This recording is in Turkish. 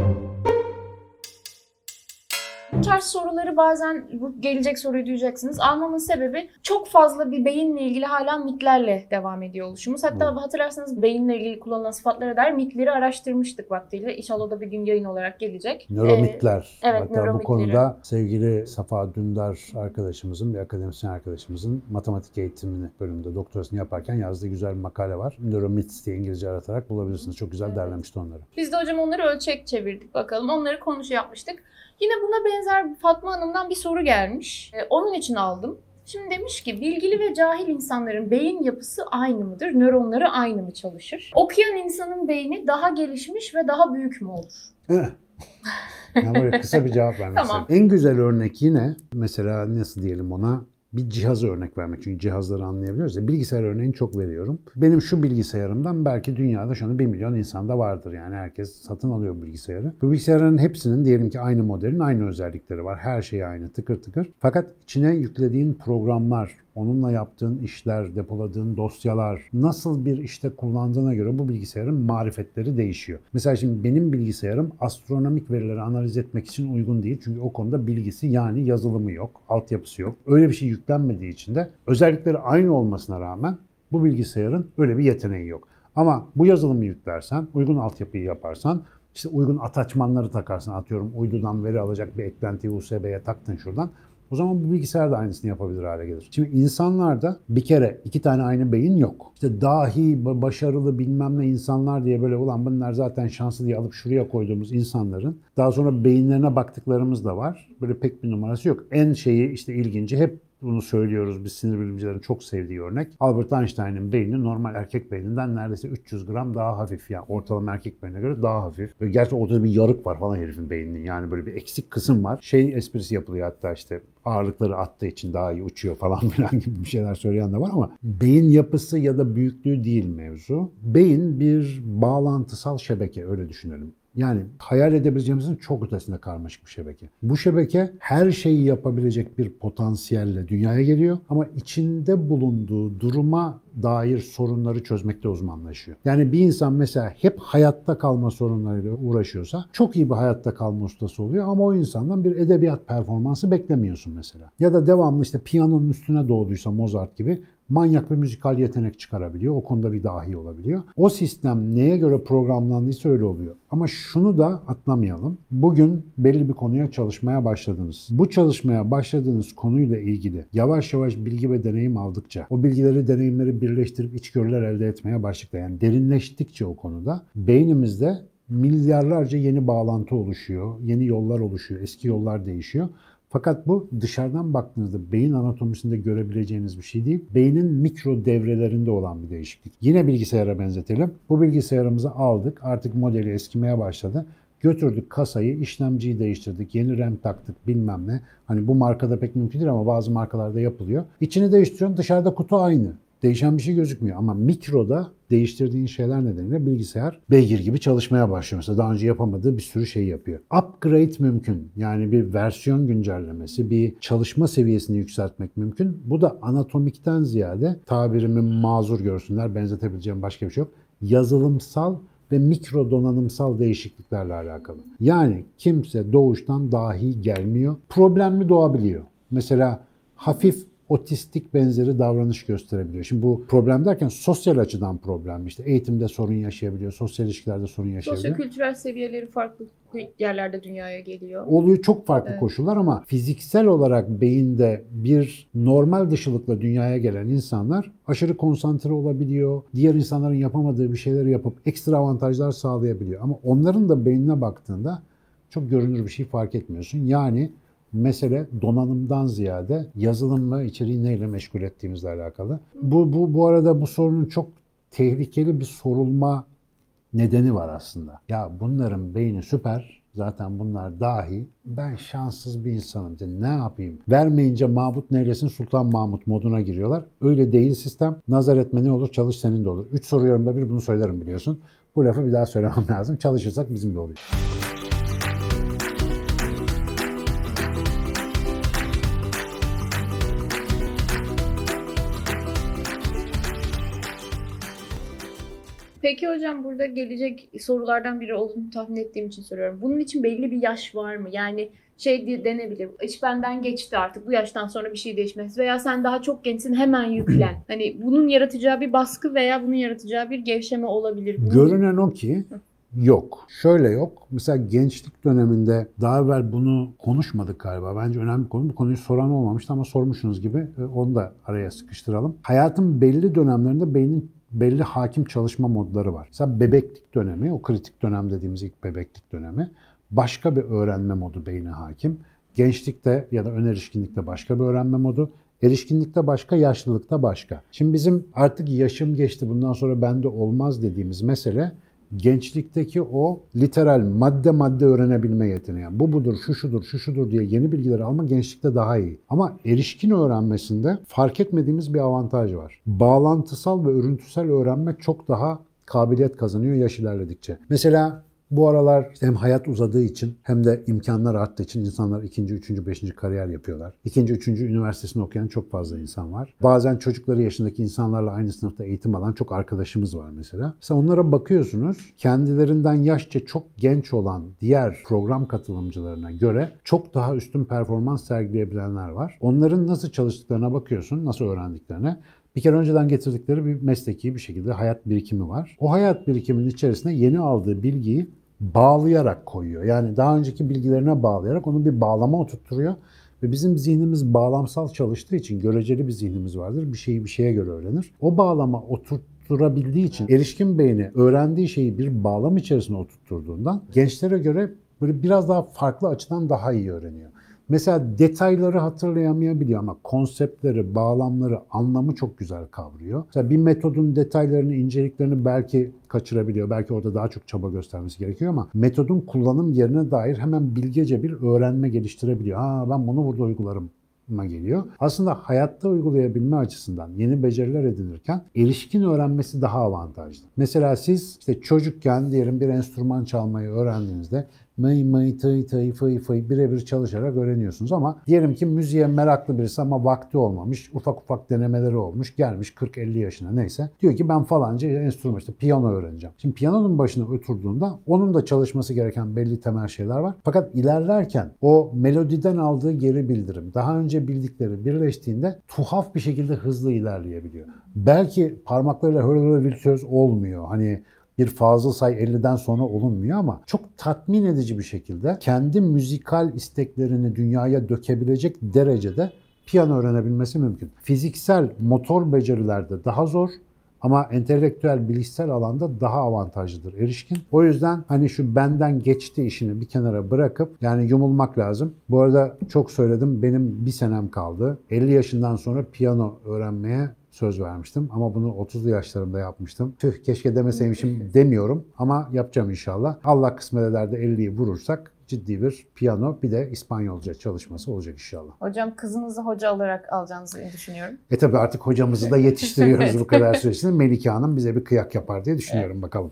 Thank you. Tarz soruları bazen bu gelecek soruyu duyacaksınız. Almamın sebebi çok fazla bir beyinle ilgili hala mitlerle devam ediyor oluşumuz. Hatta hatırlarsanız beyinle ilgili kullanılan sıfatlara dair mitleri araştırmıştık vaktiyle. İnşallah o da bir gün yayın olarak gelecek. Nöromitler. Ee, evet, Hatta bu nöromitleri. konuda sevgili Safa Dündar arkadaşımızın, bir akademisyen arkadaşımızın matematik eğitimini bölümünde doktorasını yaparken yazdığı güzel bir makale var. Nöromits diye İngilizce aratarak bulabilirsiniz. Çok güzel Evet. derlemişti onları. Biz de hocam onları ölçek çevirdik bakalım. Onları konuşu yapmıştık. Yine buna benzer Fatma Hanım'dan bir soru gelmiş. Ee, onun için aldım. Şimdi demiş ki bilgili ve cahil insanların beyin yapısı aynı mıdır? Nöronları aynı mı çalışır? Okuyan insanın beyni daha gelişmiş ve daha büyük mü olur? Eh. Yani kısa bir cevap vermek Tamam. En güzel örnek yine mesela nasıl diyelim ona bir cihazı örnek vermek. Çünkü cihazları anlayabiliyoruz ya. Bilgisayar örneğini çok veriyorum. Benim şu bilgisayarımdan belki dünyada şu anda 1 milyon insanda vardır. Yani herkes satın alıyor bilgisayarı. Bu bilgisayarların hepsinin diyelim ki aynı modelin aynı özellikleri var. Her şey aynı tıkır tıkır. Fakat içine yüklediğin programlar, onunla yaptığın işler, depoladığın dosyalar, nasıl bir işte kullandığına göre bu bilgisayarın marifetleri değişiyor. Mesela şimdi benim bilgisayarım astronomik verileri analiz etmek için uygun değil. Çünkü o konuda bilgisi yani yazılımı yok, altyapısı yok. Öyle bir şey yüklenmediği için de özellikleri aynı olmasına rağmen bu bilgisayarın öyle bir yeteneği yok. Ama bu yazılımı yüklersen, uygun altyapıyı yaparsan, işte uygun ataçmanları takarsan atıyorum uydudan veri alacak bir eklentiyi USB'ye taktın şuradan. O zaman bu bilgisayar da aynısını yapabilir hale gelir. Şimdi insanlarda bir kere iki tane aynı beyin yok. İşte dahi, ba- başarılı bilmem ne insanlar diye böyle ulan bunlar zaten şanslı diye alıp şuraya koyduğumuz insanların daha sonra beyinlerine baktıklarımız da var. Böyle pek bir numarası yok. En şeyi işte ilginci hep bunu söylüyoruz biz sinir bilimcilerin çok sevdiği örnek. Albert Einstein'ın beyni normal erkek beyninden neredeyse 300 gram daha hafif. Yani ortalama erkek beynine göre daha hafif. Ve gerçi ortada bir yarık var falan herifin beyninin. Yani böyle bir eksik kısım var. Şey esprisi yapılıyor hatta işte ağırlıkları attığı için daha iyi uçuyor falan filan gibi bir şeyler söyleyen de var ama beyin yapısı ya da büyüklüğü değil mevzu. Beyin bir bağlantısal şebeke öyle düşünelim. Yani hayal edebileceğimizin çok ötesinde karmaşık bir şebeke. Bu şebeke her şeyi yapabilecek bir potansiyelle dünyaya geliyor ama içinde bulunduğu duruma dair sorunları çözmekte uzmanlaşıyor. Yani bir insan mesela hep hayatta kalma sorunlarıyla uğraşıyorsa çok iyi bir hayatta kalma ustası oluyor ama o insandan bir edebiyat performansı beklemiyorsun mesela. Ya da devamlı işte piyanonun üstüne doğduysa Mozart gibi manyak bir müzikal yetenek çıkarabiliyor. O konuda bir dahi olabiliyor. O sistem neye göre programlandıysa öyle oluyor. Ama şunu da atlamayalım. Bugün belli bir konuya çalışmaya başladınız. Bu çalışmaya başladığınız konuyla ilgili yavaş yavaş bilgi ve deneyim aldıkça, o bilgileri, deneyimleri birleştirip içgörüler elde etmeye başladıkça, yani derinleştikçe o konuda beynimizde milyarlarca yeni bağlantı oluşuyor, yeni yollar oluşuyor, eski yollar değişiyor. Fakat bu dışarıdan baktığınızda beyin anatomisinde görebileceğiniz bir şey değil. Beynin mikro devrelerinde olan bir değişiklik. Yine bilgisayara benzetelim. Bu bilgisayarımızı aldık. Artık modeli eskimeye başladı. Götürdük kasayı, işlemciyi değiştirdik, yeni RAM taktık bilmem ne. Hani bu markada pek mümkün değil ama bazı markalarda yapılıyor. İçini değiştiriyorsun dışarıda kutu aynı. Değişen bir şey gözükmüyor ama mikroda değiştirdiğin şeyler nedeniyle bilgisayar beygir gibi çalışmaya başlıyor. Mesela daha önce yapamadığı bir sürü şey yapıyor. Upgrade mümkün. Yani bir versiyon güncellemesi, bir çalışma seviyesini yükseltmek mümkün. Bu da anatomikten ziyade tabirimi mazur görsünler, benzetebileceğim başka bir şey yok. Yazılımsal ve mikro donanımsal değişikliklerle alakalı. Yani kimse doğuştan dahi gelmiyor. Problemli doğabiliyor. Mesela hafif otistik benzeri davranış gösterebiliyor. Şimdi bu problem derken sosyal açıdan problem. İşte eğitimde sorun yaşayabiliyor, sosyal ilişkilerde sorun yaşayabiliyor. Sosyo-kültürel seviyeleri farklı yerlerde dünyaya geliyor. Oluyor çok farklı Evet. koşullar ama fiziksel olarak beyinde bir normal dışılıkla dünyaya gelen insanlar aşırı konsantre olabiliyor. Diğer insanların yapamadığı bir şeyleri yapıp ekstra avantajlar sağlayabiliyor. Ama onların da beynine baktığında çok görünür bir şey fark etmiyorsun. Yani mesele donanımdan ziyade yazılım ve içeriği neyle meşgul ettiğimizle alakalı. Bu, bu, bu arada bu sorunun çok tehlikeli bir sorulma nedeni var aslında. Ya bunların beyni süper. Zaten bunlar dahi. Ben şanssız bir insanım. İşte ne yapayım? Vermeyince Mahmut neylesin Sultan Mahmut moduna giriyorlar. Öyle değil sistem. Nazar etme ne olur çalış senin de olur. Üç soru yorumda bir bunu söylerim biliyorsun. Bu lafı bir daha söylemem lazım. Çalışırsak bizim de oluyor. Peki hocam burada gelecek sorulardan biri olduğunu tahmin ettiğim için soruyorum. Bunun için belli bir yaş var mı? Yani şey diye denebilir. İş benden geçti artık. Bu yaştan sonra bir şey değişmez. Veya sen daha çok gençsin hemen yüklen. Hani bunun yaratacağı bir baskı veya bunun yaratacağı bir gevşeme olabilir. Bunun- Görünen o ki yok. Şöyle yok. Mesela gençlik döneminde daha evvel bunu konuşmadık galiba. Bence önemli bir konu. Bu konuyu soran olmamıştı ama sormuşsunuz gibi e, onu da araya sıkıştıralım. Hayatın belli dönemlerinde beynin belli hakim çalışma modları var. Mesela bebeklik dönemi, o kritik dönem dediğimiz ilk bebeklik dönemi başka bir öğrenme modu beyne hakim. Gençlikte ya da ön erişkinlikte başka bir öğrenme modu. Erişkinlikte başka, yaşlılıkta başka. Şimdi bizim artık yaşım geçti bundan sonra bende olmaz dediğimiz mesele gençlikteki o literal madde madde öğrenebilme yeteneği. Bu budur, şu şudur, şu şudur diye yeni bilgileri alma gençlikte daha iyi. Ama erişkin öğrenmesinde fark etmediğimiz bir avantaj var. Bağlantısal ve örüntüsel öğrenme çok daha kabiliyet kazanıyor yaş ilerledikçe. Mesela bu aralar işte hem hayat uzadığı için hem de imkanlar arttığı için insanlar ikinci, üçüncü, beşinci kariyer yapıyorlar. İkinci, üçüncü üniversitesini okuyan çok fazla insan var. Bazen çocukları yaşındaki insanlarla aynı sınıfta eğitim alan çok arkadaşımız var mesela. Mesela onlara bakıyorsunuz kendilerinden yaşça çok genç olan diğer program katılımcılarına göre çok daha üstün performans sergileyebilenler var. Onların nasıl çalıştıklarına bakıyorsun, nasıl öğrendiklerine. Bir kere önceden getirdikleri bir mesleki bir şekilde hayat birikimi var. O hayat birikiminin içerisine yeni aldığı bilgiyi bağlayarak koyuyor. Yani daha önceki bilgilerine bağlayarak onu bir bağlama oturtturuyor. Ve bizim zihnimiz bağlamsal çalıştığı için göreceli bir zihnimiz vardır. Bir şeyi bir şeye göre öğrenir. O bağlama oturtturabildiği için erişkin beyni öğrendiği şeyi bir bağlam içerisine oturtturduğundan gençlere göre böyle biraz daha farklı açıdan daha iyi öğreniyor. Mesela detayları hatırlayamayabiliyor ama konseptleri, bağlamları, anlamı çok güzel kavrıyor. Mesela bir metodun detaylarını, inceliklerini belki kaçırabiliyor. Belki orada daha çok çaba göstermesi gerekiyor ama metodun kullanım yerine dair hemen bilgece bir öğrenme geliştirebiliyor. Ha ben bunu burada uygularım geliyor. Aslında hayatta uygulayabilme açısından yeni beceriler edinirken erişkin öğrenmesi daha avantajlı. Mesela siz işte çocukken diyelim bir enstrüman çalmayı öğrendiğinizde mıy mıy tıy tıy fıy fıy birebir çalışarak öğreniyorsunuz ama diyelim ki müziğe meraklı birisi ama vakti olmamış, ufak ufak denemeleri olmuş, gelmiş 40-50 yaşına neyse. Diyor ki ben falanca enstrüman işte piyano öğreneceğim. Şimdi piyanonun başına oturduğunda onun da çalışması gereken belli temel şeyler var. Fakat ilerlerken o melodiden aldığı geri bildirim, daha önce bildikleri birleştiğinde tuhaf bir şekilde hızlı ilerleyebiliyor. Belki parmaklarıyla öyle virtüöz olmuyor. Hani bir fazıl say 50'den sonra olunmuyor ama çok tatmin edici bir şekilde kendi müzikal isteklerini dünyaya dökebilecek derecede piyano öğrenebilmesi mümkün. Fiziksel motor becerilerde daha zor ama entelektüel bilişsel alanda daha avantajlıdır erişkin. O yüzden hani şu benden geçti işini bir kenara bırakıp yani yumulmak lazım. Bu arada çok söyledim benim bir senem kaldı. 50 yaşından sonra piyano öğrenmeye söz vermiştim ama bunu 30'lu yaşlarımda yapmıştım. Tüh keşke demeseymişim demiyorum ama yapacağım inşallah. Allah kısmet eder de 50'yi vurursak ciddi bir piyano bir de İspanyolca çalışması olacak inşallah. Hocam kızınızı hoca olarak alacağınızı düşünüyorum. E tabi artık hocamızı da yetiştiriyoruz bu kadar süresinde. Melike Hanım bize bir kıyak yapar diye düşünüyorum bakalım.